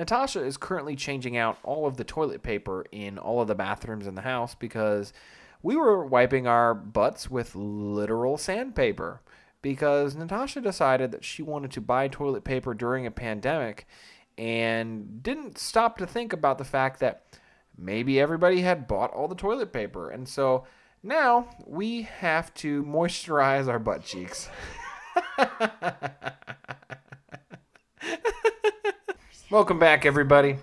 Natasha is currently changing out all of the toilet paper in all of the bathrooms in the house because we were wiping our butts with literal sandpaper because Natasha decided that she wanted to buy toilet paper during a pandemic and didn't stop to think about the fact that maybe everybody had bought all the toilet paper. And so now we have to moisturize our butt cheeks. Welcome back, everybody.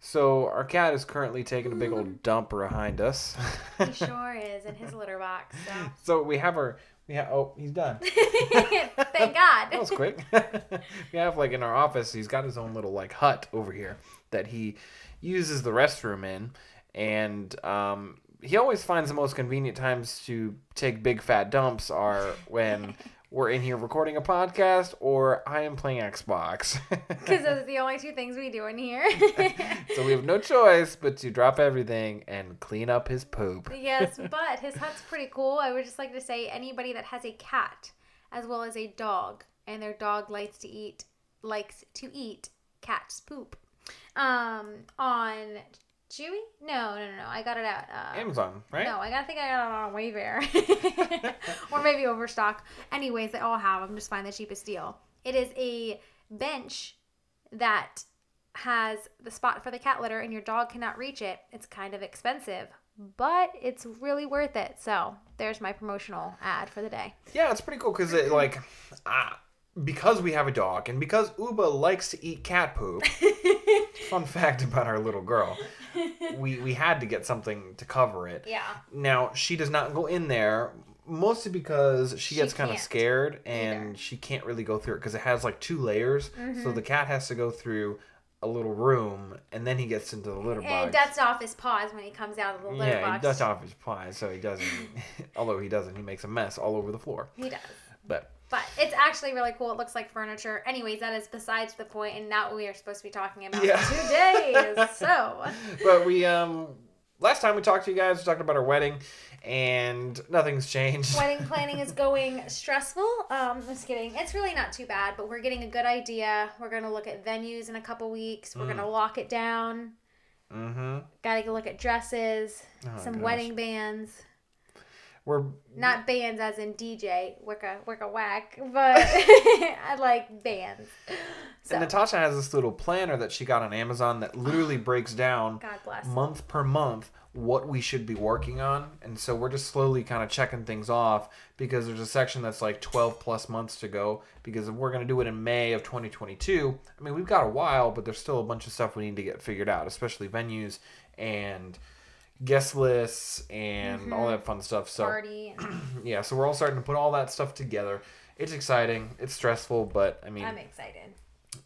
So our cat is currently taking a big old dump behind us. He sure is in his litter box. So. so we have our we have oh he's done. Thank God. That was quick. we have like in our office, he's got his own little like hut over here that he uses the restroom in, and um, he always finds the most convenient times to take big fat dumps are when we're in here recording a podcast or I am playing Xbox. Because those are the only two things we do in here. so we have no choice but to drop everything and clean up his poop. yes, but his hut's pretty cool. I would just like to say anybody that has a cat as well as a dog and their dog likes to eat likes to eat cat's poop. Um on Chewy? No, no, no, no. I got it at uh, Amazon, right? No, I gotta think I got it on Wayfair. or maybe Overstock. Anyways, they all have them. Just find the cheapest deal. It is a bench that has the spot for the cat litter and your dog cannot reach it. It's kind of expensive, but it's really worth it. So there's my promotional ad for the day. Yeah, it's pretty cool because it like ah, because we have a dog and because Uba likes to eat cat poop. fun fact about our little girl. We we had to get something to cover it. Yeah. Now she does not go in there mostly because she She gets kind of scared and either. she can't really go through it because it has like two layers. Mm-hmm. So the cat has to go through a little room and then he gets into the litter box. And dusts off his paws when he comes out of the litter yeah, box. he dusts off his paws, so he doesn't. although he doesn't, he makes a mess all over the floor. He does. But But it's actually really cool. It looks like furniture. Anyways, that is besides the point and not what we are supposed to be talking about Yeah. today. so, but we um last time we talked to you guys, we talked about our wedding, and nothing's changed. wedding planning is going stressful. Um, just kidding. It's really not too bad, but we're getting a good idea. We're gonna look at venues in a couple weeks. We're gonna lock it down. Mm-hmm. Gotta go look at dresses, Oh, some gosh. wedding bands. We're Not bands as in DJ, wicka wicka whack, but I like bands. So, and Natasha has this little planner that she got on Amazon that literally breaks down month per month what we should be working on. And so we're just slowly kind of checking things off because there's a section that's like 12 plus months to go. Because if we're going to do it in May of 2022, I mean, we've got a while, but there's still a bunch of stuff we need to get figured out, especially venues and guest lists and all that fun stuff. So, Party. yeah, so we're all starting to put all that stuff together. It's exciting, it's stressful, but I mean, I'm excited.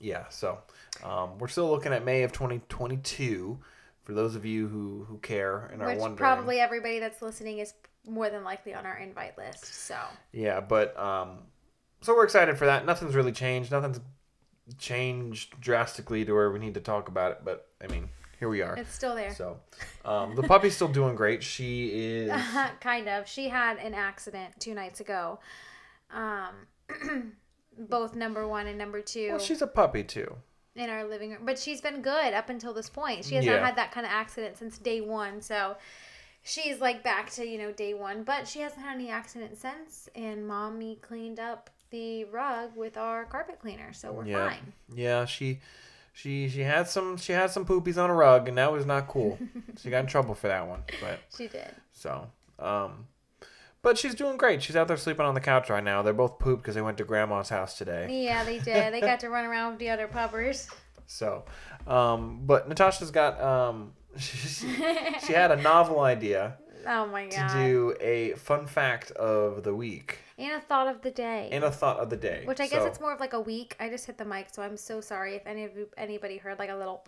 yeah, so um, we're still looking at May of 2022 for those of you who, who care and are Which wondering. probably everybody that's listening is more than likely on our invite list. So Yeah, but um, so we're excited for that. Nothing's really changed. Nothing's changed drastically to where we need to talk about it. But I mean, here we are. it's still there. So um, the puppy's still doing great. She is. kind of. She had an accident two nights ago. Um, both number one and number two Well, she's a puppy too. in our living room. But she's been good up until this point. She has Yeah. not had that kind of accident since day one. So she's like back to, you know, day one. But she hasn't had any accident since. And mommy cleaned up the rug with our carpet cleaner. So we're Yeah. fine. Yeah, she. She she had some she had some poopies on a rug and that was not cool. she got in trouble for that one. But She did. So, um, but she's doing great. She's out there sleeping on the couch right now. They're both pooped because they went to grandma's house today. Yeah, they did. They got to run around with the other puppers. So, um, but Natasha's got um, she, she had a novel idea Oh my god! to do a fun fact of the week And a thought of the day. and a thought of the day. Which I guess So, it's more of like a week. I just hit the mic, so I'm so sorry if any of you, anybody heard like a little.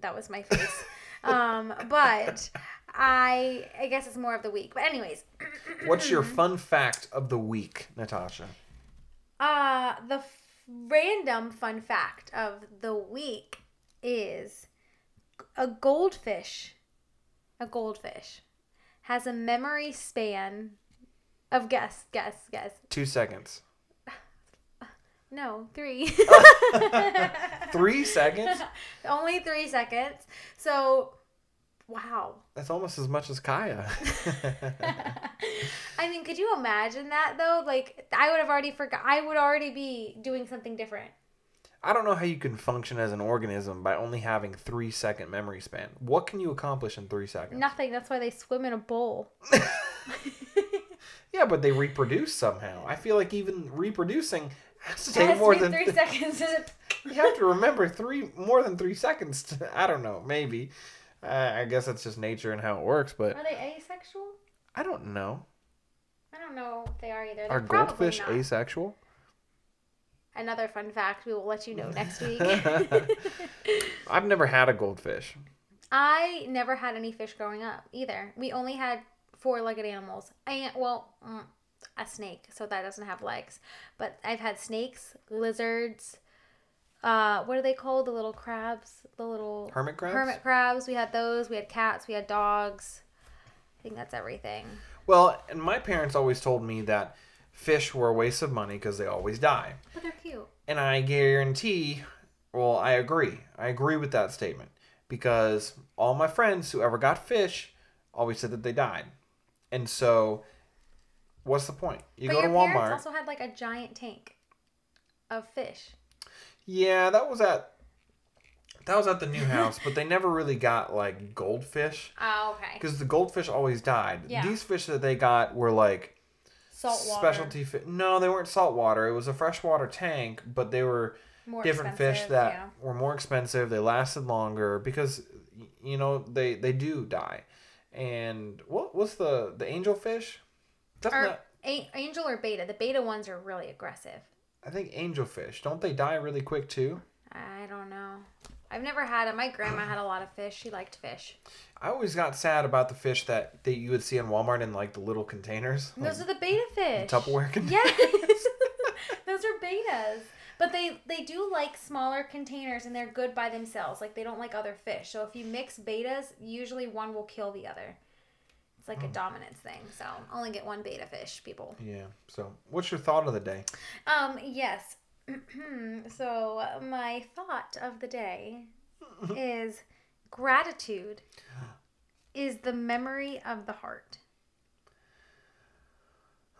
That was my face. um, but I I guess it's more of the week. But anyways, What's your fun fact of the week, Natasha? uh, the f- random fun fact of the week is a goldfish. A goldfish has a memory span of guess guess guess Two seconds. No, three. Three seconds? Only three seconds. So, wow. That's almost as much as Kaya. I mean, could you imagine that though? Like, I would have already forgot. I would already be doing something different. I don't know how you can function as an organism by only having three second memory span. What can you accomplish in three seconds? Nothing. That's why they swim in a bowl. Yeah, but they reproduce somehow. I feel like even reproducing has to take has more be than three seconds. you have to remember three more than three seconds. To, I don't know, maybe. Uh, I guess that's just nature and how it works, but Are they asexual? I don't know. I don't know if they are either. They're Are goldfish not. asexual? Another fun fact we will let you know next week. I've never had a goldfish. I never had any fish growing up either. We only had four-legged animals. And well, mm, a snake, so that doesn't have legs. But I've had snakes, lizards. Uh, what are they called? The little crabs, the little Hermit crabs? hermit crabs. We had those. We had cats. We had dogs. I think that's everything. Well, and my parents always told me that fish were a waste of money because they always die. But they're cute. And I guarantee, well, I agree. I agree with that statement because all my friends who ever got fish always said that they died. And so, what's the point? You but go to Walmart. parents also had like a giant tank of fish. Yeah, that was at that was at the new house, but they never really got like goldfish Oh, okay. because the goldfish always died. Yeah. These fish that they got were like Saltwater. specialty fish. No, they weren't saltwater. It was a freshwater tank, but they were More different fish that yeah. were more expensive. They lasted longer because you know they they do die. And what what's the the angel fish? That, a- angel or betta? The betta ones are really aggressive. I think angel fish don't they die really quick too? I don't know. I've never had it. My grandma had a lot of fish. She liked fish. I always got sad about the fish that, that you would see in Walmart in like the little containers. Those like are the betta fish. Tupperware containers. Yes. Those are bettas. But they they do like smaller containers and they're good by themselves. Like they don't like other fish. So if you mix bettas, usually one will kill the other. It's like a Hmm. dominance thing. So only get one betta fish, people. Yeah. So, what's your thought of the day? Um, yes. so my thought of the day is gratitude is the memory of the heart.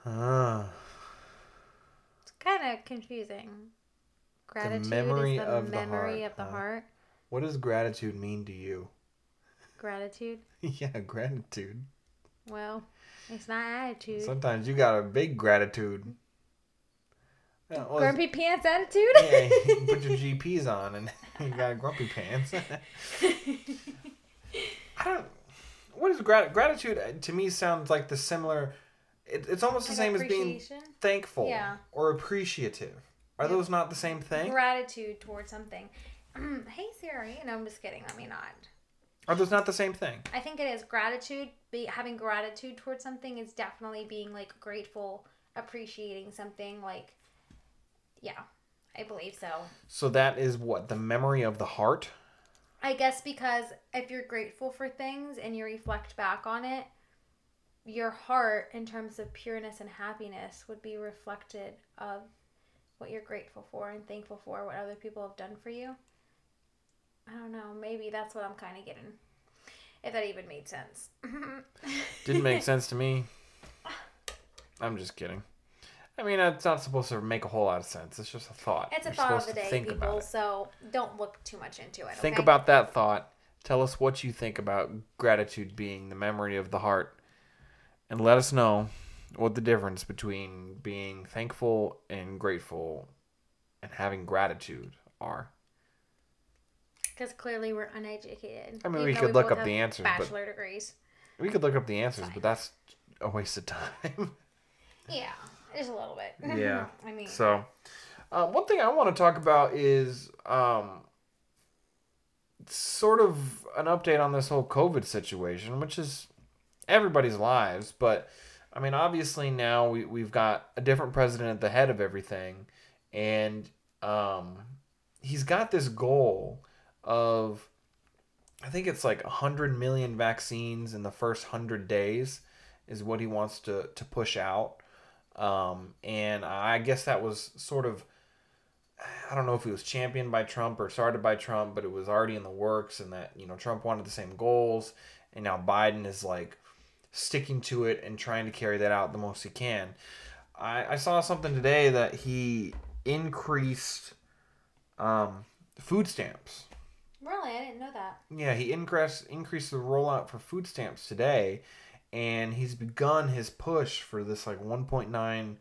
Ah, It's kind of confusing. Gratitude memory is the of the memory heart, of the heart. what does gratitude mean to you? Gratitude. yeah, gratitude. Well, it's not attitude. Sometimes you got a big gratitude. Yeah, well, Grumpy pants attitude. yeah, you put your GPs on and you got grumpy pants. I don't. What is grat- gratitude? uh, To me, sounds like the similar. It, it's almost the Like same as being thankful Yeah. or appreciative. Are those not the same thing? Gratitude towards something. hey Siri. No, I'm just kidding. Let me not. Are those not the same thing? I think it is gratitude. Be having gratitude towards something is definitely being like grateful, appreciating something. Like, yeah, I believe so. So that is what the memory of the heart. I guess because if you're grateful for things and you reflect back on it, your heart, in terms of pureness and happiness, would be reflected of what you're grateful for and thankful for, what other people have done for you. I don't know. Maybe that's what I'm kind of getting. If that even made sense. Didn't make sense to me. I'm just kidding. I mean, it's not supposed to make a whole lot of sense. It's just a thought. It's a You're thought of the day, people. So don't look too much into it. Think okay? about that thought. Tell us what you think about gratitude being the memory of the heart. And let us know what the difference between being thankful and grateful and having gratitude are. because clearly we're uneducated. I mean, even we though could look up the have answers, but- Bachelor degrees. We could look up the answers, Fine. but that's a waste of time. Yeah, just a little bit. Yeah. I mean, So, uh, one thing I want to talk about is um, sort of an update on this whole COVID situation, which is everybody's lives. But I mean, obviously now we we've got a different president at the head of everything, and um, he's got this goal of I think it's like 100 million vaccines in the first 100 days is what he wants to, to push out. Um, and I guess that was sort of I don't know if it was championed by Trump or started by Trump, but it was already in the works, and that you know Trump wanted the same goals, and now Biden is like sticking to it and trying to carry that out the most he can. I, I saw something today that he increased um, food stamps. Really, I didn't know that. Yeah, he increased increased the rollout for food stamps today, and he's begun his push for this like 1.9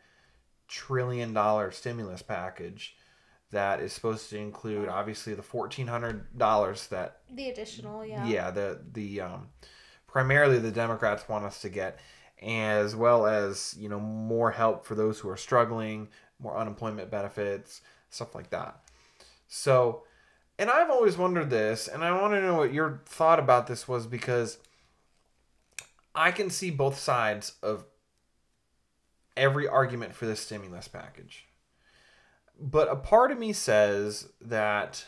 trillion dollar stimulus package that is supposed to include obviously the fourteen hundred dollars that The additional, yeah. yeah the the um, primarily the Democrats want us to get, as well as you know more help for those who are struggling, more unemployment benefits, stuff like that. So, and I've always wondered this, and I want to know what your thought about this was because I can see both sides of every argument for this stimulus package. But a part of me says that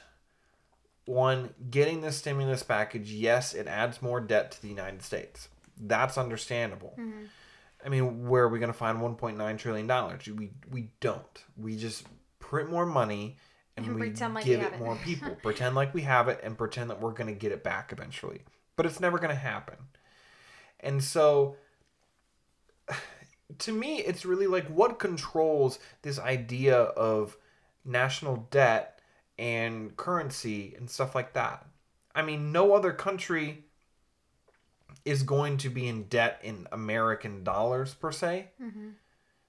one, getting this stimulus package, yes, it adds more debt to the United States. That's understandable. Mm-hmm. I mean, where are we going to find 1.9 trillion dollars? We we don't. We just print more money and, And we pretend like give we it it. more people. pretend like we have it and pretend that we're going to get it back eventually. But it's never going to happen. And so to me, it's really like what controls this idea of national debt and currency and stuff like that. I mean, no other country is going to be in debt in American dollars per se. Mm-hmm.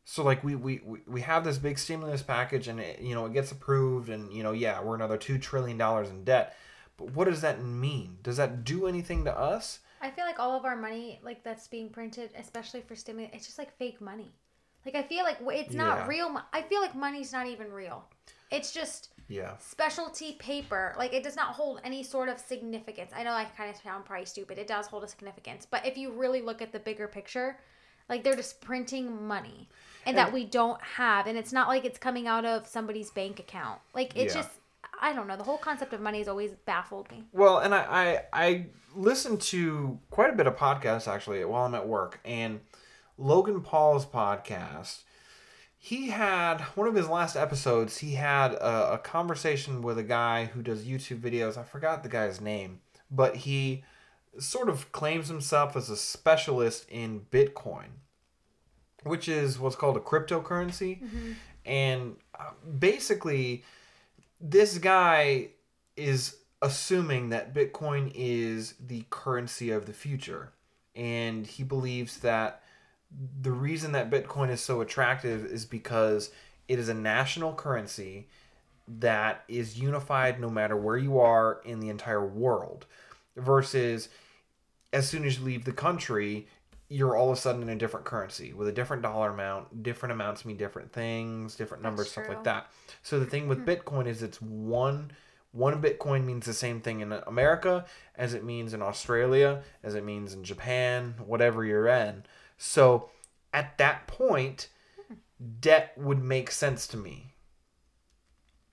So like we, we we- have this big stimulus package and it, you know it gets approved and you know yeah we're another two trillion dollars in debt, but what does that mean? Does that do anything to us? I feel like all of our money, like that's being printed, especially for stimulus, it's just like fake money. Like I feel like it's Yeah. not real. Mo- I feel like money's not even real. It's just Yeah. specialty paper. Like it does not hold any sort of significance. I know I kind of sound probably stupid. It does hold a significance, but if you really look at the bigger picture, like they're just printing money, and, that we don't have, and it's not like it's coming out of somebody's bank account. Like it's Yeah. just. I don't know. The whole concept of money has always baffled me. Well, and I, I I listen to quite a bit of podcasts actually while I'm at work, and Logan Paul's podcast. He had one of his last episodes. He had a, a conversation with a guy who does YouTube videos. I forgot the guy's name, but he sort of claims himself as a specialist in Bitcoin, which is what's called a cryptocurrency. And uh, basically, this guy is assuming that Bitcoin is the currency of the future. And he believes that the reason that Bitcoin is so attractive is because it is a national currency that is unified no matter where you are in the entire world. Versus as soon as you leave the country, you're all of a sudden in a different currency with a different dollar amount. Different amounts mean different things, different numbers, stuff like that. So the thing with hmm. Bitcoin is it's one one Bitcoin means the same thing in America as it means in Australia, as it means in Japan, whatever you're in. So at that point, debt would make sense to me.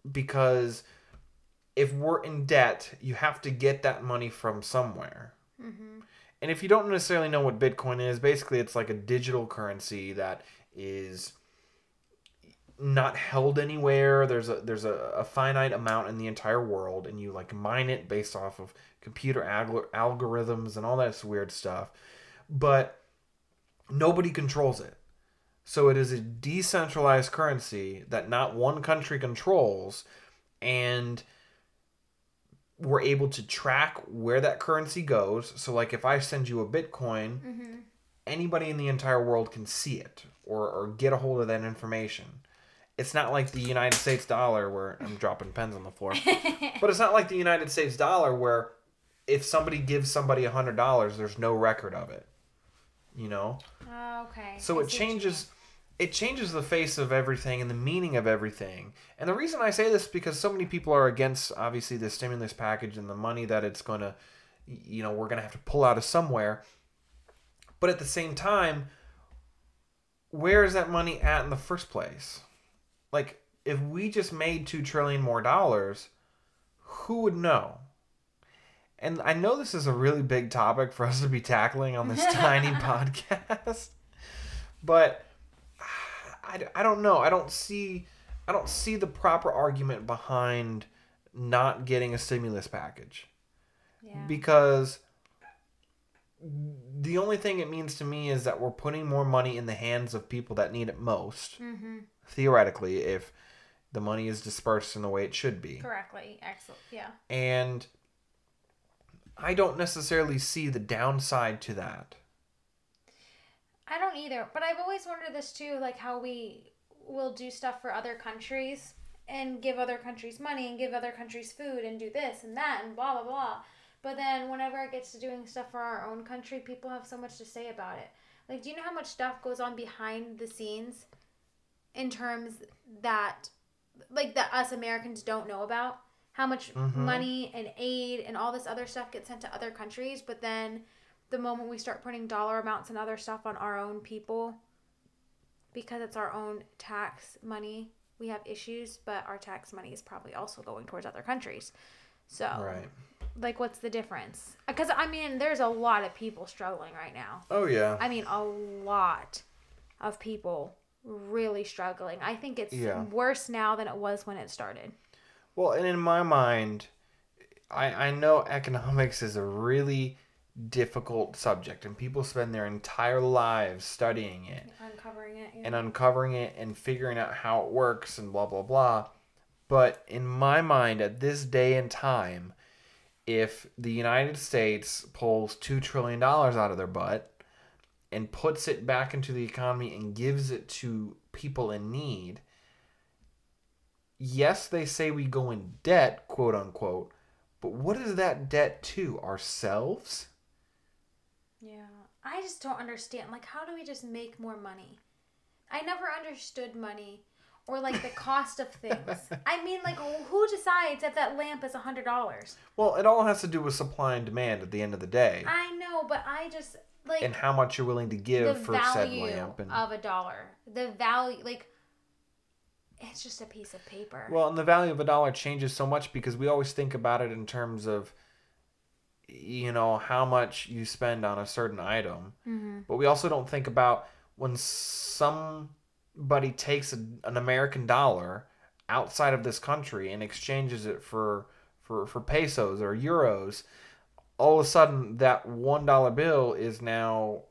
Because if we're in debt, you have to get that money from somewhere. Mm-hmm. And if you don't necessarily know what Bitcoin is, basically it's like a digital currency that is not held anywhere. There's a there's a, a finite amount in the entire world, and you like mine it based off of computer algor- algorithms and all that weird stuff. But nobody controls it. So it is a decentralized currency that not one country controls, and we're able to track where that currency goes. So, like, if I send you a Bitcoin, Mm-hmm. anybody in the entire world can see it or, or get a hold of that information. It's not like the United States dollar where I'm dropping pens on the floor, but it's not like the United States dollar where if somebody gives somebody a hundred dollars, there's no record of it. You know, Oh, okay. so I it see what you changes. It changes the face of everything and the meaning of everything. And the reason I say this is because so many people are against obviously the stimulus package and the money that it's going to, you know, we're going to have to pull out of somewhere. But at the same time, where is that money at in the first place? Like, if we just made two trillion more dollars, who would know? And I know this is a really big topic for us to be tackling on this tiny podcast, but I, I don't know. I don't see. I don't see the proper argument behind not getting a stimulus package Yeah. because the only thing it means to me is that we're putting more money in the hands of people that need it most mm-hmm. theoretically if the money is dispersed in the way it should be Correctly. Excellent. Yeah. and I don't necessarily see the downside to that. I don't either, but I've always wondered this too, like how we will do stuff for other countries and give other countries money and give other countries food and do this and that and blah blah blah. But then whenever it gets to doing stuff for our own country, people have so much to say about it. Like, do you know how much stuff goes on behind the scenes in terms that like that us Americans don't know about? How much Mhm. money and aid and all this other stuff gets sent to other countries, but then the moment we start putting dollar amounts and other stuff on our own people because it's our own tax money we have issues but our tax money is probably also going towards other countries so Right. like what's the difference because i mean there's a lot of people struggling right now Oh yeah. i mean a lot of people really struggling i think it's Yeah. worse now than it was when it started Well, and in my mind, I I know economics is a really difficult subject, and people spend their entire lives studying it uncovering it and uncovering it and figuring out how it works and blah blah blah. But in my mind, at this day and time, if the United States pulls two trillion dollars out of their butt and puts it back into the economy and gives it to people in need, yes, they say we go in debt, quote unquote, but what is that debt to? Ourselves? Yeah. I just don't understand. Like, how do we just make more money? I never understood money or like the cost of things. I mean, like, who decides if that lamp is a $100? Well, it all has to do with supply and demand at the end of the day. I know, but I just, like, and how much you're willing to give for said lamp and of a dollar. The value, like, it's just a piece of paper. well and the value of a dollar changes so much because we always think about it in terms of you know how much you spend on a certain item mm-hmm. but we also don't think about when somebody takes a, an american dollar outside of this country and exchanges it for for for pesos or euros all of a sudden that one dollar bill is now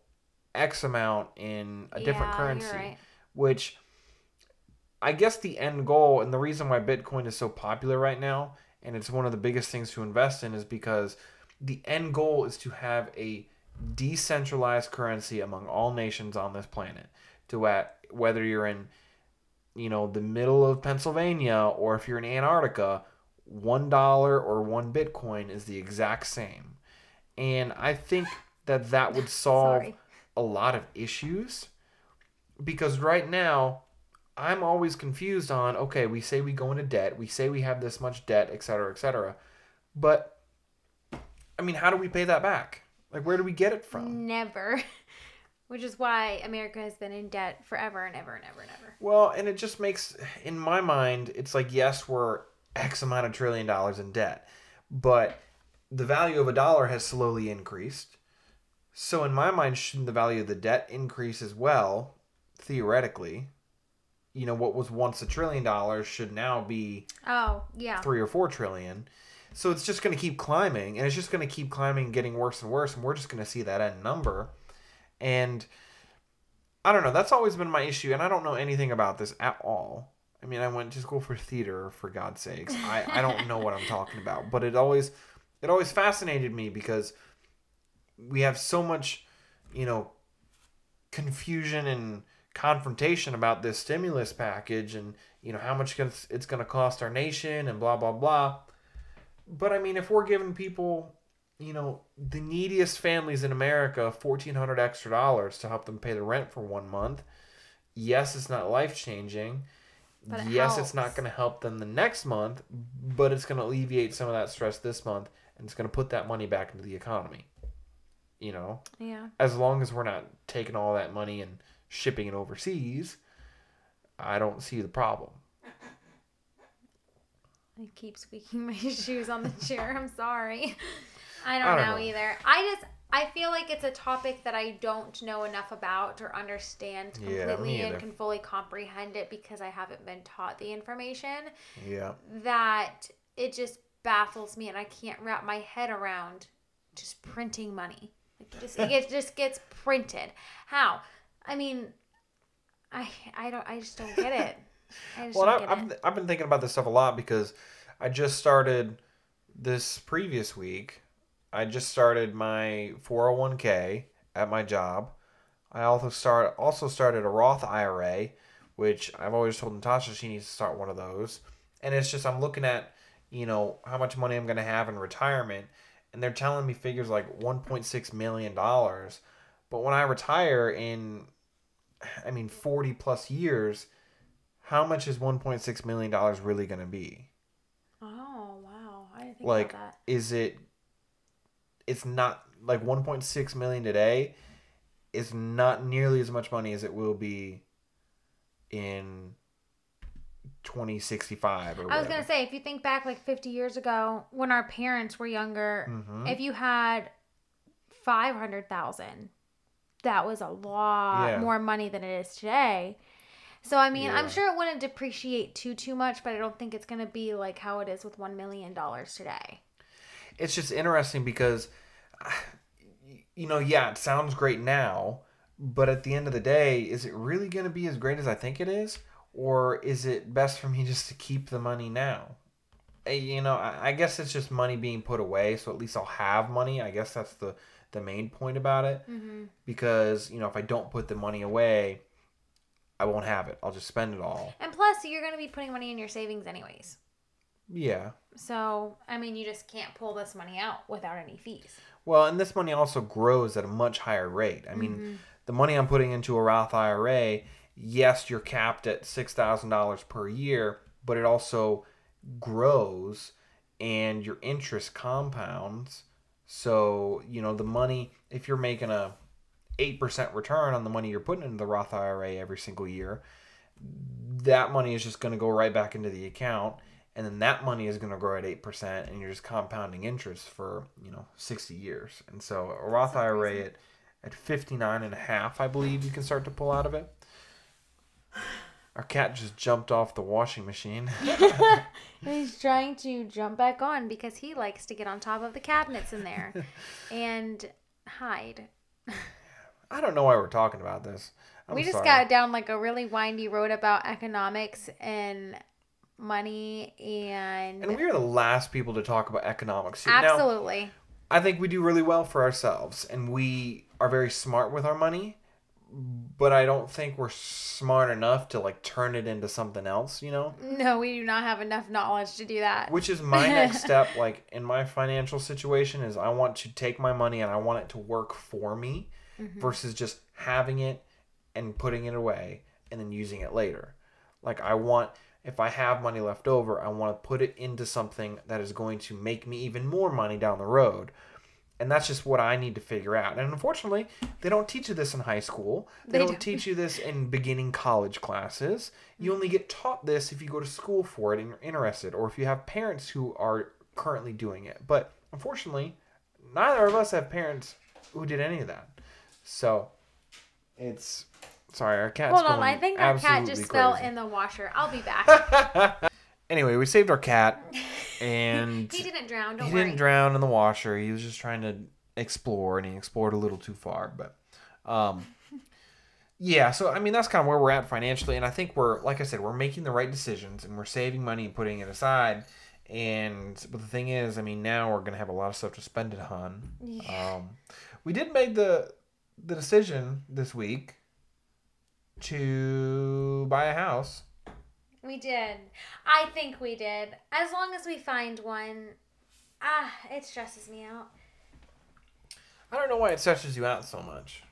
x amount in a different Yeah, currency You're right. which I guess the end goal and the reason why Bitcoin is so popular right now and it's one of the biggest things to invest in is because the end goal is to have a decentralized currency among all nations on this planet. To at whether you're in you know the middle of Pennsylvania or if you're in Antarctica one dollar or one bitcoin is the exact same. And I think that that would solve a lot of issues because right now I'm always confused on okay, we say we go into debt, we say we have this much debt, et cetera, et cetera. But I mean, how do we pay that back? Like, where do we get it from? Never. Which is why America has been in debt forever and ever and ever and ever. Well, and it just makes, in my mind, it's like, yes, we're X amount of trillion dollars in debt, but the value of a dollar has slowly increased. So, in my mind, shouldn't the value of the debt increase as well, theoretically? You know, what was once a trillion dollars should now be Oh, yeah. three or four trillion. So it's just going to keep climbing, and it's just going to keep climbing, getting worse and worse, and we're just going to see that end number. And I don't know. That's always been my issue, and I don't know anything about this at all. I mean, I went to school for theater, for God's sakes. I, I don't know what I'm talking about, but it always it always fascinated me because we have so much, you know, confusion and confrontation about this stimulus package and you know how much it's going to cost our nation and blah blah blah. But I mean, if we're giving people, you know, the neediest families in America fourteen hundred extra dollars to help them pay the rent for one month, yes, it's not life changing. It Yes, it's not going to help them the next month, but it's going to alleviate some of that stress this month, and it's going to put that money back into the economy. You know, Yeah. as long as we're not taking all that money and shipping it overseas, I don't see the problem. I keep squeaking my shoes on the chair. I'm sorry. I don't, I don't know, know. either. I just I feel like it's a topic that I don't know enough about or understand Yeah, completely and can fully comprehend it because I haven't been taught the information. Yeah. That it just baffles me and I can't wrap my head around just printing money. Like it just it just gets printed. How? I mean, I I don't I just don't get it. I just Well, I, I've. I've been thinking about this stuff a lot because I just started this previous week. I just started my 401k at my job. I also start also started a Roth IRA, which I've always told Natasha she needs to start one of those. And it's just I'm looking at, you know, how much money I'm going to have in retirement, and they're telling me figures like 1.6 million dollars. But when I retire in I mean 40 plus years, how much is 1.6 million dollars really going to be? Oh wow, I didn't think Like about that. is it it's not like 1.6 million today is not nearly as much money as it will be in 2065 or I was gonna say, if you think back like 50 years ago, when our parents were younger, Mhm. if you had 500,000, that was a lot Yeah. more money than it is today. So I mean, I'm sure it wouldn't depreciate too too much, but I don't think it's gonna be like how it is with one million dollars today. it's just interesting because you know yeah it sounds great now but at the end of the day is it really going to be as great as i think it is or is it best for me just to keep the money now Eh, you know i I guess it's just money being put away so at least i'll have money i guess that's the the main point about it Mm-hmm. because you know if i don't put the money away i won't have it i'll just spend it all And plus, you're gonna be putting money in your savings anyways. yeah So I mean, you just can't pull this money out without any fees. Well, and this money also grows at a much higher rate. I mean, the money I'm putting into a Roth IRA, yes, you're capped at $6,000 per year, but it also grows and your interest compounds. So, you know, the money, if you're making a 8% return on the money you're putting into the Roth IRA every single year, that money is just going to go right back into the account and then that money is going to grow at 8% and you're just compounding interest for you know 60 years. And so a roth ira at, at 59 and a half i believe you can start to pull out of it our cat just jumped off the washing machine He's trying to jump back on because he likes to get on top of the cabinets in there and hide. i don't know why we're talking about this I'm we just sorry. got down like a really windy road about economics and money and, and we are the last people to talk about economics Now, absolutely. I think we do really well for ourselves and we are very smart with our money, but I don't think we're smart enough to like turn it into something else, you know? No, we do not have enough knowledge to do that. Which is my next step like in my financial situation is I want to take my money and I want it to work for me mm-hmm. versus just having it and putting it away and then using it later. Like I want if I have money left over, I want to put it into something that is going to make me even more money down the road. And that's just what I need to figure out. And unfortunately, they don't teach you this in high school. They, They don't, don't. teach you this in beginning college classes. You only get taught this if you go to school for it and you're interested, or if you have parents who are currently doing it. But unfortunately, neither of us have parents who did any of that. So it's sorry, our cat's Hold on, I think our cat just fell in the washer. I'll be back. Anyway, we saved our cat, and he didn't drown. Don't he worry. didn't drown in the washer. He was just trying to explore, and he explored a little too far. But, um, yeah. So I mean, that's kind of where we're at financially, and I think we're, like I said, we're making the right decisions, and we're saving money and putting it aside. And but the thing is, I mean, now we're gonna have a lot of stuff to spend it on. Yeah. Um, we did make the the decision this week to buy a house. We did. I think we did. As long as we find one, ah, it stresses me out I don't know why it stresses you out so much.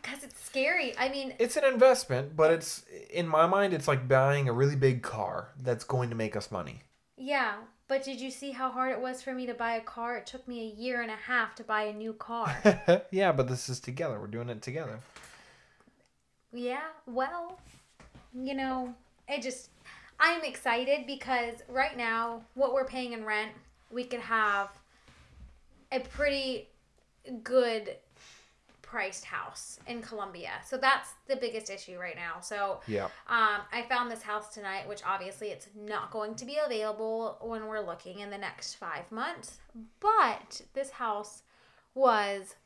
because it's scary. I mean, It's an investment, but it's in my mind, it's like buying a really big car that's going to make us money. yeah. But did you see how hard it was for me to buy a car? It took me a year and a half to buy a new car. yeah, but this is together. We're doing it together. yeah. Well, you know, it just. I'm excited because right now, what we're paying in rent, we could have a pretty good priced house in Columbia. So that's the biggest issue right now. So Yeah. um, I found this house tonight, which obviously it's not going to be available when we're looking in the next five months. But this house was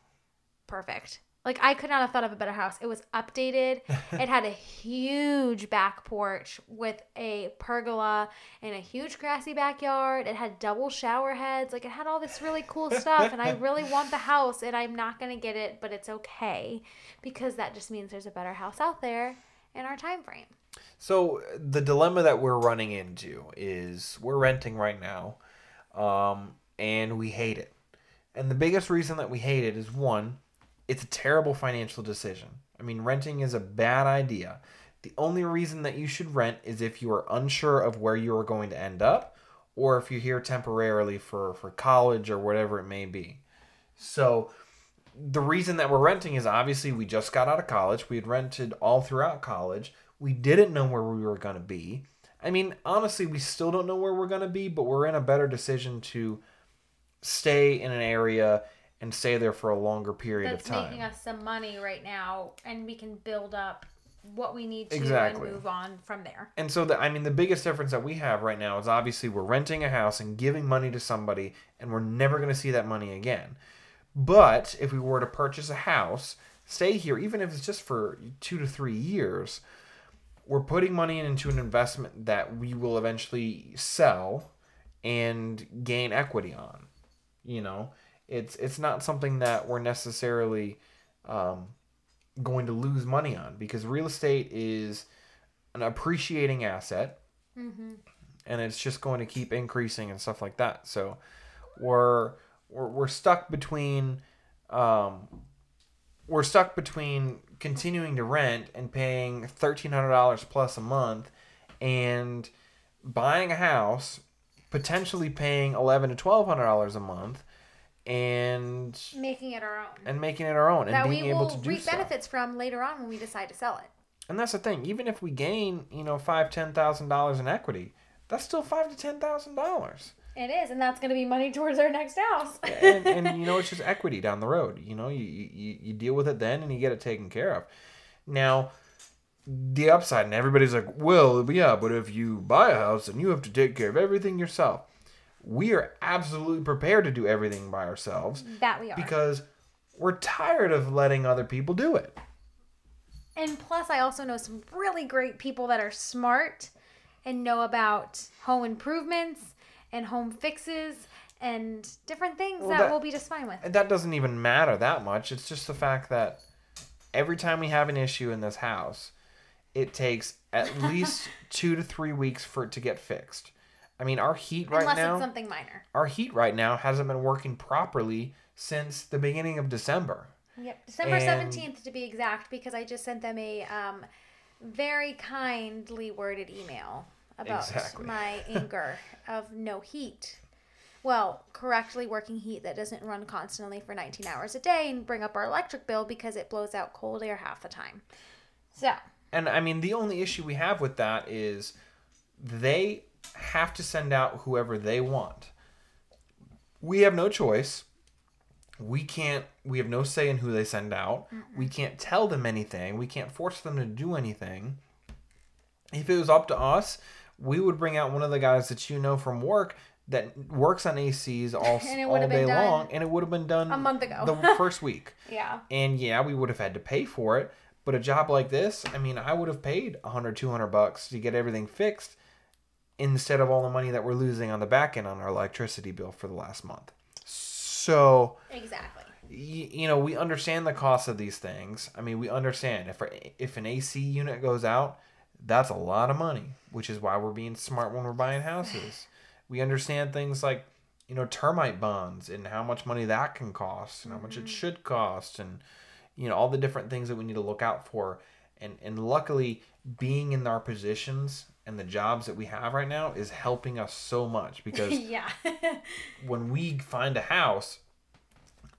perfect. Like I could not have thought of a better house. It was updated. it had a huge back porch with a pergola and a huge grassy backyard. It had double shower heads. Like it had all this really cool stuff and I really want the house and I'm not going to get it, but it's okay because that just means there's a better house out there in our time frame. So the dilemma that we're running into is we're renting right now, um, and we hate it. And the biggest reason that we hate it is one, it's a terrible financial decision. I mean, renting is a bad idea. The only reason that you should rent is if you are unsure of where you are going to end up, or if you're here temporarily for for college or whatever it may be. So the reason that we're renting is obviously we just got out of college. We had rented all throughout college. We didn't know where we were going to be. I mean, honestly, we still don't know where we're going to be, but we're in a better decision to stay in an area and stay there for a longer period That's of time. It's making us some money right now and we can build up what we need to Exactly. and move on from there. And so, the, I mean, the biggest difference that we have right now is obviously we're renting a house and giving money to somebody, and we're never going to see that money again. But if we were to purchase a house, stay here, even if it's just for two to three years, we're putting money into an investment that we will eventually sell and gain equity on. You know, it's it's not something that we're necessarily um, going to lose money on because real estate is an appreciating asset. And it's just going to keep increasing and stuff like that. So we're we're, we're stuck between um, we're stuck between continuing to rent and paying $1300 plus a month and buying a house potentially paying 11 to $1200 a month and Making it our own. and making it our own and that we being able to do reap stuff. benefits from later on when we decide to sell it. And that's the thing. Even if we gain, you know, five, ten thousand dollars in equity, that's still five to ten thousand dollars. It is, and that's going to be money towards our next house. And, and you know, it's just equity down the road. You know, you, you you deal with it then, and you get it taken care of. Now, the upside, and everybody's like, "Well, yeah, but if you buy a house, then you have to take care of everything yourself." We are absolutely prepared to do everything by ourselves that we are. because we're tired of letting other people do it. and plus, I also know some really great people that are smart and know about home improvements and home fixes and different things Well, that, that- we'll be just fine with. And that doesn't even matter that much. It's just the fact that every time we have an issue in this house, it takes at least two to three weeks for it to get fixed. I mean, our heat right Unless now, it's something minor. our heat right now hasn't been working properly since the beginning of December. Yep, December seventeenth to be exact, because I just sent them a um, very kindly worded email about Exactly. my anger of no heat. Well, correctly working heat that doesn't run constantly for 19 hours a day and bring up our electric bill because it blows out cold air half the time. So, And I mean, the only issue we have with that is they have to send out whoever they want. We have no choice. We can't, we have no say in who they send out. We can't tell them anything. We can't force them to do anything. If it was up to us, we would bring out one of the guys that you know from work that works on ACs all, all day long, and it would have been done a month ago. the first week. yeah. And yeah, we would have had to pay for it. But a job like this, I mean, I would have paid 100, 200 bucks to get everything fixed instead of all the money that we're losing on the back end on our electricity bill for the last month. So, Exactly. y- you know, we understand the cost of these things. I mean, we understand if if an AC unit goes out, that's a lot of money, which is why we're being smart when we're buying houses. We understand things like, you know, termite bonds and how much money that can cost and how much it mm-hmm. should cost and you know, all the different things that we need to look out for. And and luckily being in our positions and the jobs that we have right now is helping us so much because yeah. when we find a house,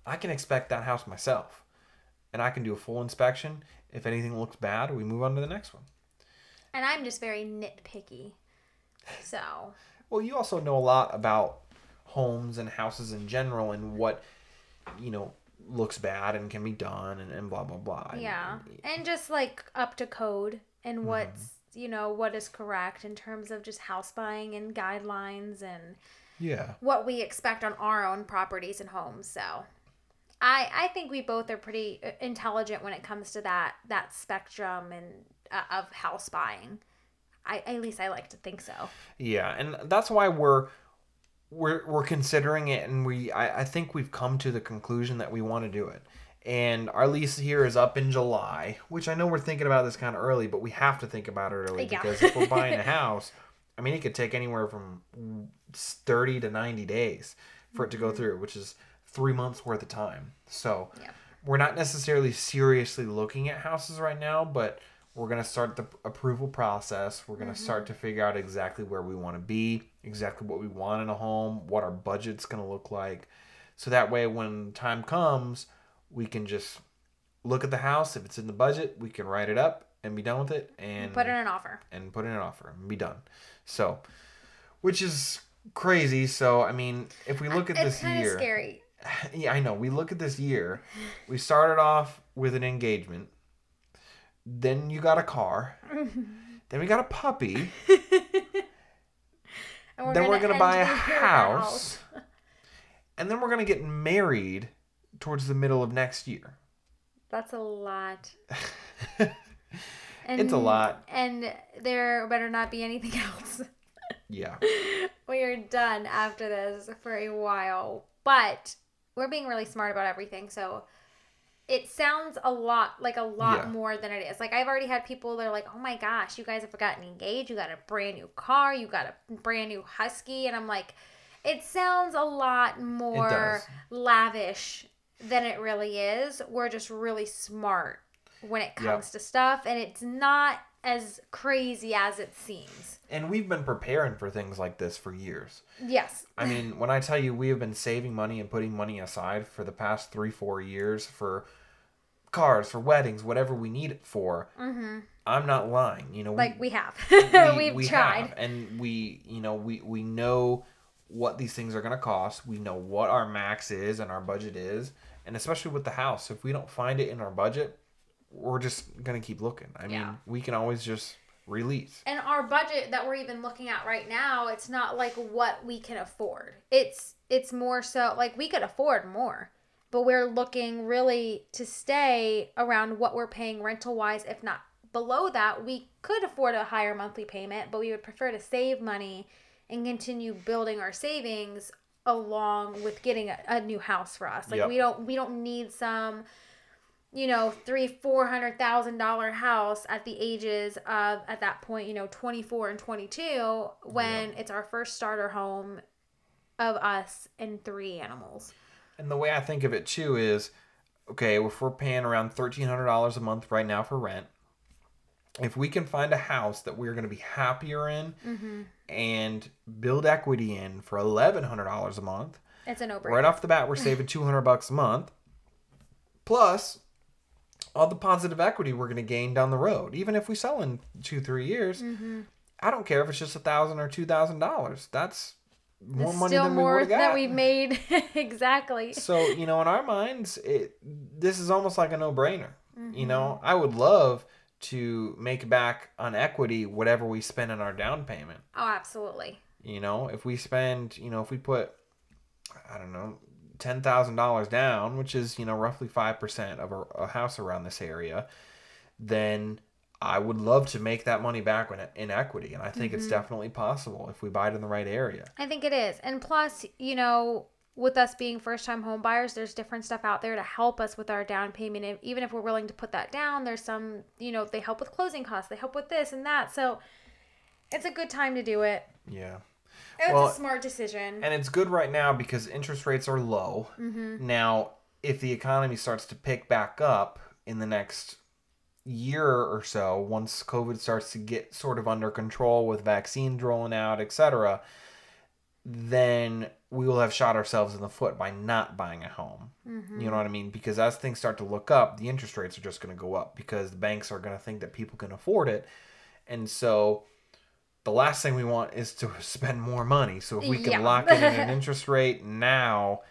I can inspect that house myself. And I can do a full inspection. If anything looks bad, we move on to the next one. and I'm just very nitpicky. So, Well, you also know a lot about homes and houses in general and what, you know, looks bad and can be done and, and blah blah blah. Yeah. and- And just like up to code and Mm-hmm. You know, what is correct in terms of just house buying and guidelines and yeah. what we expect on our own properties and homes. So I I think we both are pretty uh, intelligent when it comes to that that spectrum and uh, of house buying. I at least I like to think so. Yeah, and that's why we're we're we're considering it, and we I, I think we've come to the conclusion that we want to do it. And our lease here is up in July, which I know we're thinking about this kind of early, but we have to think about it early Yeah. because if we're buying a house, I mean, it could take anywhere from thirty to ninety days for it to go mm-hmm. through, which is three months worth of time. So Yeah. we're not necessarily seriously looking at houses right now, but we're going to start the approval process. We're going to start mm-hmm. to figure out exactly where we want to be, exactly what we want in a home, what our budget's going to look like. So that way, when time comes, we can just look at the house. If it's in the budget, we can write it up and be done with it and Put in an offer. and put in an offer and be done. So, which is crazy. So, I mean, if we look at It's this year, scary. yeah, I know. We look at this year. We started off with an engagement. Then you got a car. then we got a puppy. And then we're gonna buy a with house. And then we're gonna get married towards the middle of next year. That's a lot. It's a lot. And there better not be anything else. Yeah. we are done after this for a while. But we're being really smart about everything. So it sounds a lot like a lot Yeah. more than it is. Like I've already had people that are like, "Oh my gosh, you guys have gotten engaged. You got a brand new car. You got a brand new husky." And I'm like, it sounds a lot more lavish than it really is. We're just really smart when it Yep. comes to stuff, and it's not as crazy as it seems. And we've been preparing for things like this for years. Yes. I mean, when I tell you we have been saving money and putting money aside for the past three, four years for cars, for weddings, whatever we need it for, I'm not lying. You know, we- Mm-hmm. Like we have. we- We've we tried. have, and we you know we we know what these things are going to cost we know what our max is and our budget is and especially with the house if we don't find it in our budget we're just going to keep looking i mean Yeah. we can always just release And our budget that we're even looking at right now, it's not like what we can afford. It's it's more so like we could afford more, but we're looking really to stay around what we're paying rental wise. If not below that, we could afford a higher monthly payment, but we would prefer to save money and continue building our savings along with getting a, a new house for us. Like Yep. we don't we don't need some you know, three, four hundred thousand dollar house at the ages of at that point, you know, twenty four and twenty two, when it's our first starter home of us and three animals. and the way i think of it too is okay if we're paying around $1300 a month right now for rent if we can find a house that we're going to be happier in Mm-hmm. and build equity in for $1100 a month It's a no brainer. Right off the bat, we're saving 200 bucks a month. Plus, all the positive equity we're going to gain down the road. Even if we sell in two, three years, Mm-hmm. I don't care if it's just a thousand or two thousand dollars. That's more It's money still than we more would than we've made. exactly. So you know, in our minds, it this is almost like a no-brainer. Mm-hmm. You know, I would love to make back on equity whatever we spend on our down payment. Oh, absolutely. You know, if we spend, you know, if we put, I don't know, ten thousand dollars down, which is you know roughly five percent of a, a house around this area, then I would love to make that money back in, in equity, and I think it's mm-hmm. definitely possible if we buy it in the right area. I think it is. And plus, you know, with us being first time home buyers, there's different stuff out there to help us with our down payment. And even if we're willing to put that down, there's some, you know, they help with closing costs, they help with this and that. So it's a good time to do it. Yeah. It's Well, a smart decision. And it's good right now because interest rates are low. Mm-hmm. Now, if the economy starts to pick back up in the next year or so, once COVID starts to get sort of under control with vaccines rolling out, etc., then we will have shot ourselves in the foot by not buying a home. You know what I mean? Because as things start to look up, the interest rates are just going to go up because the banks are going to think that people can afford it. And so the last thing we want is to spend more money. So if we can Yeah. lock in an interest rate now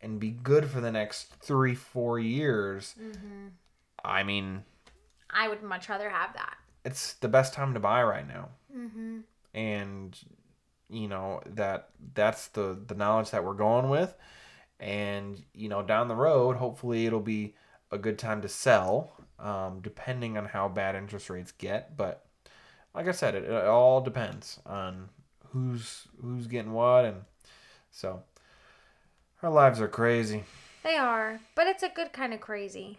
and be good for the next three, four years, Mm-hmm. I mean, I would much rather have that. it's the best time to buy right now. Mm-hmm. and you know that that's the the knowledge that we're going with. And you know down the road hopefully it'll be a good time to sell um, depending on how bad interest rates get. But like i said it, it all depends on who's who's getting what. And so our lives are crazy. They are, but it's a good kind of crazy.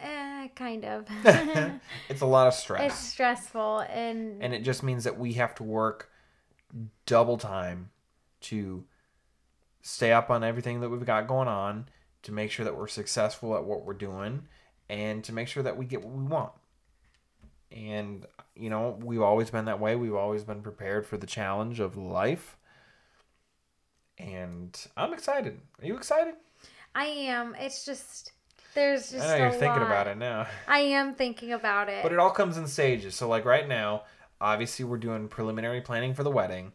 Eh, kind of. it's a lot of stress. it's stressful and, and it just means that we have to work double time to stay up on everything that we've got going on to make sure that we're successful at what we're doing and to make sure that we get what we want and you know we've always been that way we've always been prepared for the challenge of life and i'm excited are you excited I am. It's just there's just. i know you're thinking lot. about it now I am thinking about it. But it all comes in stages. So like right now, obviously we're doing preliminary planning for the wedding.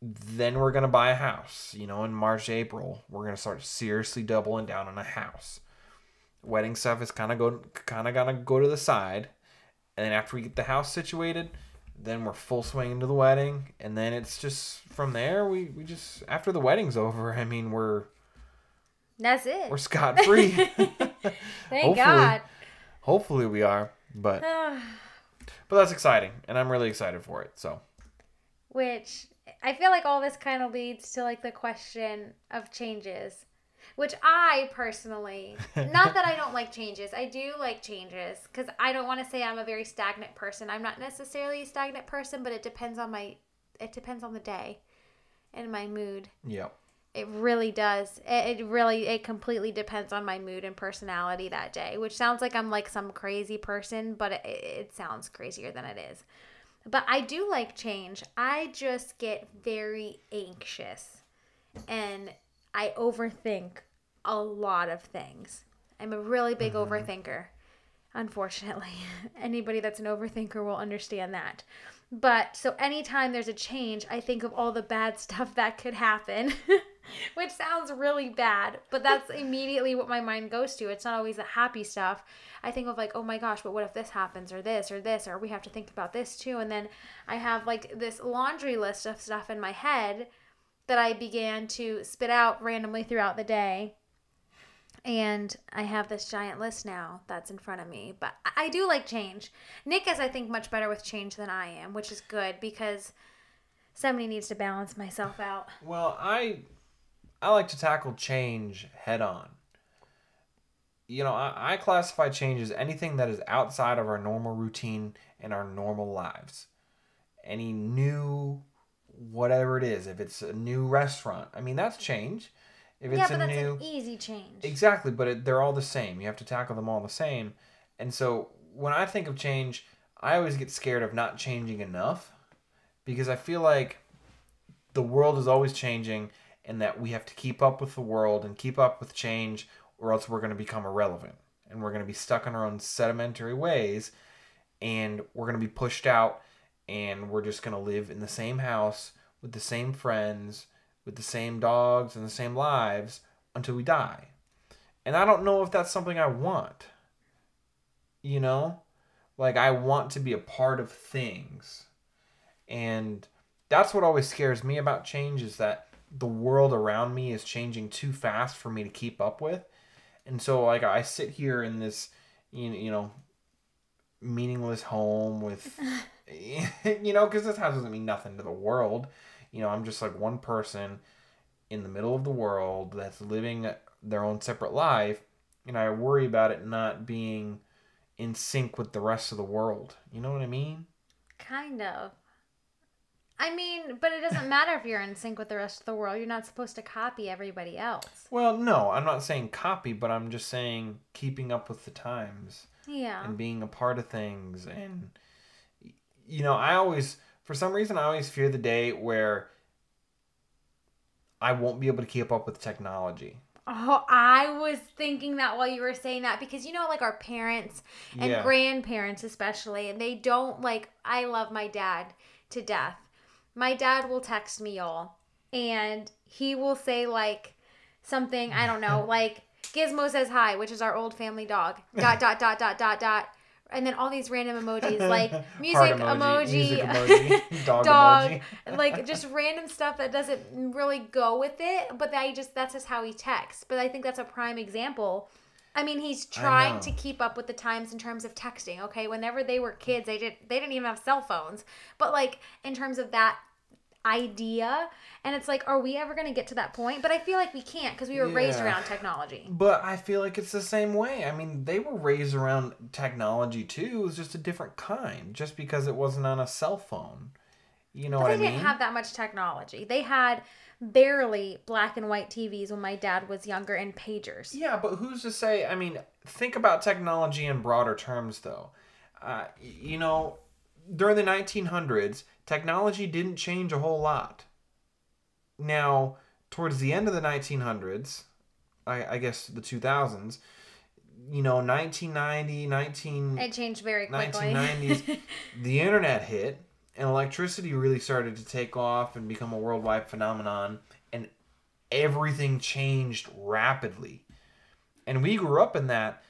Then we're gonna buy a house. You know, in March, April, we're gonna start seriously doubling down on a house. Wedding stuff is kind of go kind of gonna go to the side, and then after we get the house situated, then we're full swing into the wedding, and then it's just from there we we just after the wedding's over. I mean we're That's it. we're scot free. Thank hopefully. God. Hopefully we are, but but that's exciting, and I'm really excited for it. So. Which I feel like all this kind of leads to like the question of changes. Which I personally, not that I don't like changes, I do like changes because I don't want to say I'm a very stagnant person. I'm not necessarily a stagnant person, but it depends on my, it depends on the day and my mood. Yep. It really does. It, it really, it completely depends on my mood and personality that day, which sounds like I'm like some crazy person, but it, it sounds crazier than it is. But I do like change. I just get very anxious and I overthink a lot of things. I'm a really big mm-hmm. overthinker, unfortunately. Anybody that's an overthinker will understand that. But so anytime there's a change, I think of all the bad stuff that could happen, which sounds really bad, but that's immediately what my mind goes to. It's not always the happy stuff. I think of like, oh my gosh, but what if this happens or this or this or we have to think about this too. And then I have like this laundry list of stuff in my head that I began to spit out randomly throughout the day. And I have this giant list now that's in front of me. But I do like change. Nick is, I think, much better with change than I am, which is good because somebody needs to balance myself out. Well, I I like to tackle change head on. You know, I, I classify change as anything that is outside of our normal routine and our normal lives. Any new whatever it is, if it's a new restaurant, I mean that's change. If it's yeah, a but that's new an easy change. Exactly, but it, they're all the same. You have to tackle them all the same. And so when I think of change, I always get scared of not changing enough because I feel like the world is always changing and that we have to keep up with the world and keep up with change or else we're going to become irrelevant and we're going to be stuck in our own sedimentary ways and we're going to be pushed out and we're just going to live in the same house with the same friends with the same dogs and the same lives until we die. And I don't know if that's something I want. You know? Like I want to be a part of things. And that's what always scares me about change is that the world around me is changing too fast for me to keep up with. And so like I sit here in this you know meaningless home with you know cuz this house doesn't mean nothing to the world. You know, I'm just like one person in the middle of the world that's living their own separate life and I worry about it not being in sync with the rest of the world. You know what I mean? Kind of. I mean, but it doesn't matter if you're in sync with the rest of the world. You're not supposed to copy everybody else. Well, no, I'm not saying copy, but I'm just saying keeping up with the times Yeah. and being a part of things. And, you know, I always, for some reason, I always fear the day where I won't be able to keep up with technology. Oh, I was thinking that while you were saying that because you know, like our parents and Yeah. grandparents, especially, and they don't like. I love my dad to death. My dad will text me, y'all, and he will say, like, something, I don't know, like Gizmo says hi, which is our old family dog. Dot dot dot dot dot dot. And then all these random emojis like music Heart emoji, music emoji, dog, dog, emoji. like just random stuff that doesn't really go with it. But I just that's just how he texts. But I think that's a prime example. I mean, he's trying to keep up with the times in terms of texting. Okay, whenever they were kids, they didn't they didn't even have cell phones. But like in terms of that idea, and it's like, are we ever going to get to that point? But I feel like we can't because we were raised Yeah. around technology. But I feel like it's the same way. I mean, they were raised around technology too. It was just a different kind, just because it wasn't on a cell phone. You know But what they I mean? They didn't have that much technology. They had barely black and white TVs when my dad was younger and pagers. Yeah, but who's to say? I mean, think about technology in broader terms, though. Uh, you know, during the 1900s, technology didn't change a whole lot. Now, towards the end of the 1900s, I, I guess the 2000s, you know, 1990, 19, It changed very quickly. 1990s, the internet hit and electricity really started to take off and become a worldwide phenomenon and everything changed rapidly and we grew up in that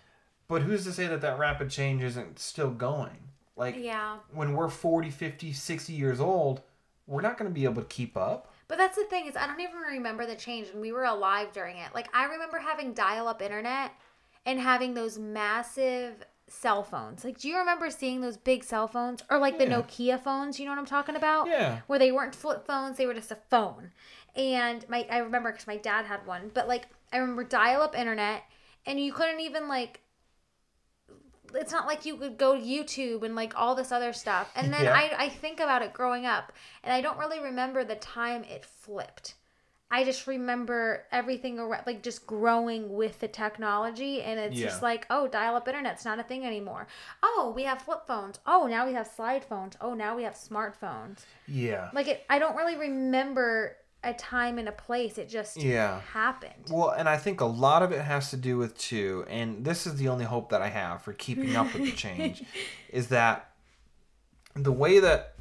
but who's to say that that rapid change isn't still going like yeah. when we're 40 50 60 years old we're not going to be able to keep up But that's the thing is I don't even remember the change and we were alive during it. Like I remember having dial-up internet and having those massive cell phones. Like do you remember seeing those big cell phones or like the Nokia phones, you know what I'm talking about? yeah Where they weren't flip phones, they were just a phone. And my I remember cuz my dad had one, but like I remember dial-up internet and you couldn't even like it's not like you could go to YouTube and like all this other stuff. And then Yeah. I, I think about it growing up and I don't really remember the time it flipped. I just remember everything around, like just growing with the technology, and it's Yeah. just like, oh, dial-up internet's not a thing anymore. Oh, we have flip phones. Oh, now we have slide phones. Oh, now we have smartphones. yeah Like it, I don't really remember a time and a place. It just yeah happened. Well, and I think a lot of it has to do with too, and this is the only hope that I have for keeping up with the change, is that the way that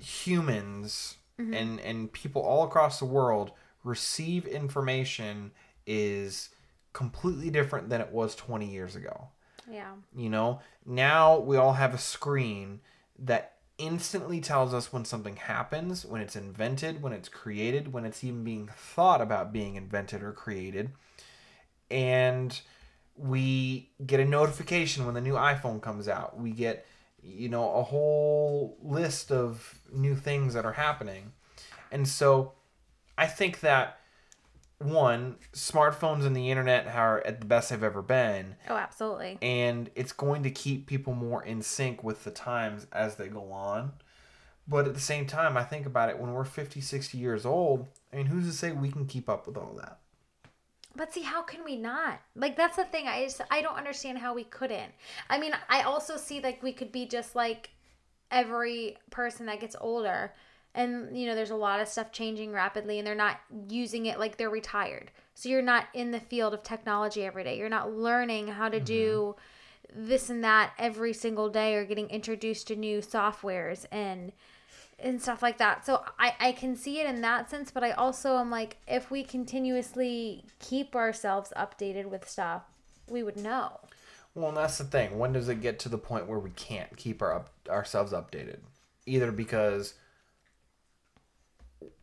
humans Mm-hmm. and and people all across the world receive information is completely different than it was 20 years ago. Yeah. You know, now we all have a screen that instantly tells us when something happens, when it's invented, when it's created, when it's even being thought about being invented or created. And we get a notification when the new iPhone comes out. We get, you know, a whole list of new things that are happening. And so I think that one, smartphones and the internet are at the best they've ever been Oh, absolutely. and it's going to keep people more in sync with the times as they go on. But at the same time, I think about it when we're 50, 60 years old, I mean, who's to say we can keep up with all that? But see, how can we not? Like that's the thing. I just I don't understand how we couldn't. I mean, I also see like we could be just like every person that gets older, and you know, there's a lot of stuff changing rapidly, and they're not using it like they're retired. So you're not in the field of technology every day. You're not learning how to do mm-hmm. this and that every single day, or getting introduced to new softwares and and stuff like that. So I, I can see it in that sense, but I also am like, if we continuously keep ourselves updated with stuff, we would know. Well, and that's the thing. When does it get to the point where we can't keep our up, ourselves updated? Either because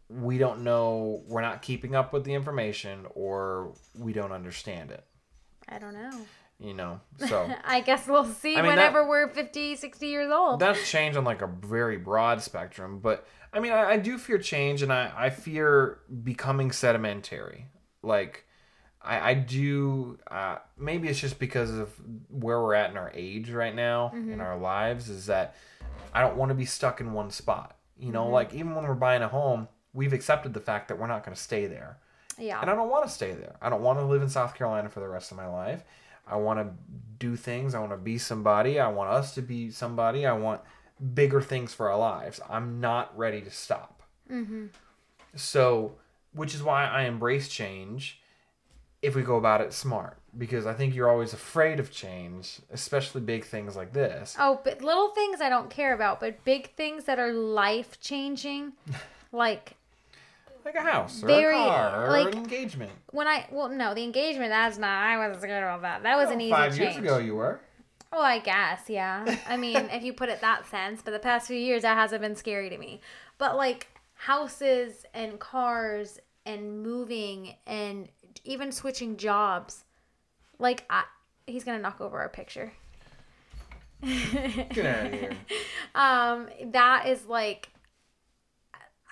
we don't know, we're not keeping up with the information, or we don't understand it. I don't know. You know, so I guess we'll see I mean, whenever we're 50, 60 years old. that's change on like a very broad spectrum but i mean i, I do fear change and I, I fear becoming sedimentary like i, I do uh, maybe it's just because of where we're at in our age right now in our lives is that i don't want to be stuck in one spot you know like even when we're buying a home we've accepted the fact that we're not going to stay there yeah. and I don't want to stay there. I don't want to live in South Carolina for the rest of my life. I want to do things. I want to be somebody. I want us to be somebody. I want bigger things for our lives. I'm not ready to stop. Mm-hmm. So, which is why I embrace change if we go about it smart. Because I think you're always afraid of change, especially big things like this. Oh, but little things I don't care about, but big things that are life changing, like like a house or Very, a car or like- an engagement. when I well no the engagement that's not I wasn't scared about that that was an Well, easy Five change. years ago, you were. Oh, I guess, yeah. I mean, if you put it that sense, but the past few years that hasn't been scary to me. But like houses and cars and moving and even switching jobs, like I, he's gonna knock over our picture. Get out of here. um, that is like,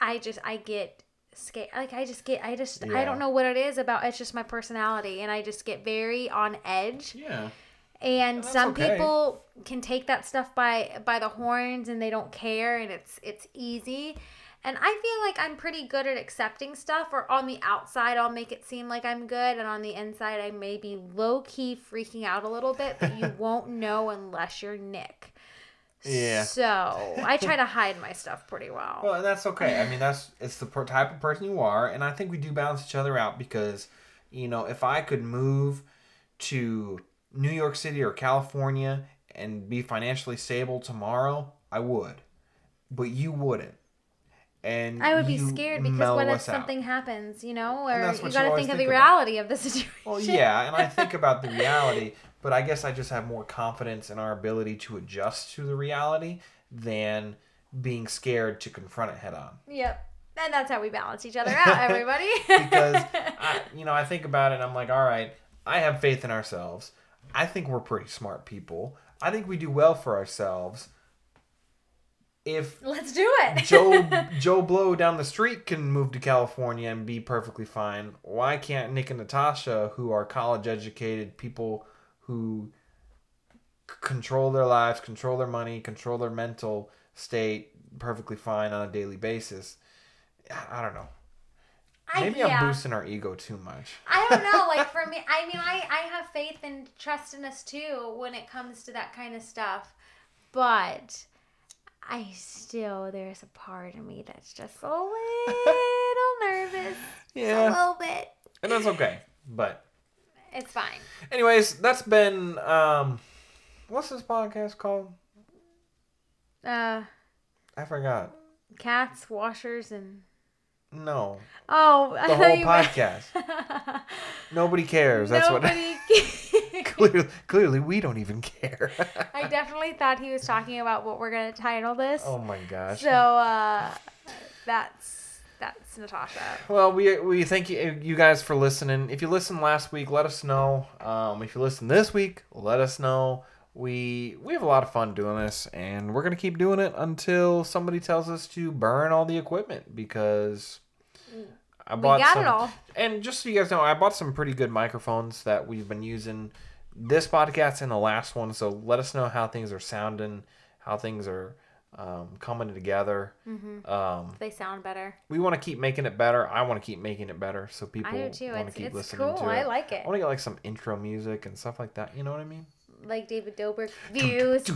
I just I get scared. Like I just get I just I don't know what it is about. It's just my personality, and I just get very on edge. Yeah. and that's some okay. people can take that stuff by by the horns and they don't care and it's it's easy and i feel like i'm pretty good at accepting stuff or on the outside i'll make it seem like i'm good and on the inside i may be low-key freaking out a little bit but you won't know unless you're nick Yeah. so i try to hide my stuff pretty well Well, and that's okay. I mean, that's it's the type of person you are, and I think we do balance each other out because, you know, if I could move to New York City or California and be financially stable tomorrow, I would, but you wouldn't. And I would be scared because what if us out. something happens, you know, or you got to think of the about. reality of the situation. Well, yeah, and I think about the reality, but I guess I just have more confidence in our ability to adjust to the reality than being scared to confront it head on. Yep. And that's how we balance each other out, everybody. because I, you know, I think about it and I'm like, all right, I have faith in ourselves. I think we're pretty smart people. I think we do well for ourselves. If Let's do it. Joe Joe Blow down the street can move to California and be perfectly fine, why can't Nick and Natasha, who are college educated people who control their lives, control their money, control their mental state perfectly fine on a daily basis? I I don't know. I, Maybe yeah. I'm boosting our ego too much. I don't know. Like for me, I mean, I I have faith and trust in us too when it comes to that kind of stuff, but I still there's a part of me that's just a little nervous. Yeah. A little bit. and that's okay. But It's fine. anyways, that's been um, what's this podcast called? Uh, I forgot. cats, washers, and No, oh, I the whole podcast. Nobody cares. That's what. Nobody. clearly, clearly, we don't even care. I definitely thought he was talking about what we're gonna title this. oh my gosh. So uh, that's that's Natasha. Well, we we thank you you guys for listening. If you listened last week, let us know. Um, if you listen this week, let us know. We we have a lot of fun doing this, and we're gonna keep doing it until somebody tells us to burn all the equipment because I We bought got some. it all. And just so you guys know, I bought some pretty good microphones that we've been using this podcast and the last one. So let us know how things are sounding, how things are um, coming together. Mm-hmm. Um, They sound better. we want to keep making it better. I want to keep making it better, so people I want to keep it's listening cool. to I like it. I want to get like some intro music and stuff like that. You know what I mean? Like David Dobrik views.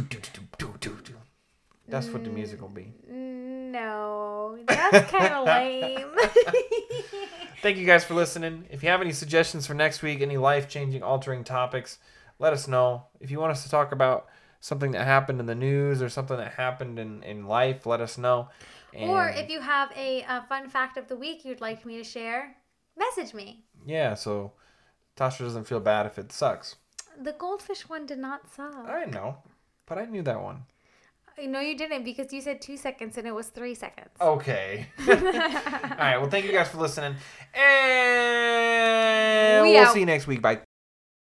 That's what the music will be. No, that's kind of lame. Thank you guys for listening. If you have any suggestions for next week, any life changing, altering topics, let us know. If you want us to talk about something that happened in the news or something that happened in, in life, let us know. or if you have a, a fun fact of the week you'd like me to share, message me. yeah, so Tasha doesn't feel bad if it sucks. The goldfish one did not suck. I know, but I knew that one. No, you didn't because you said two seconds and it was three seconds. Okay. All right. Well, thank you guys for listening, and We we'll out. see you next week. Bye.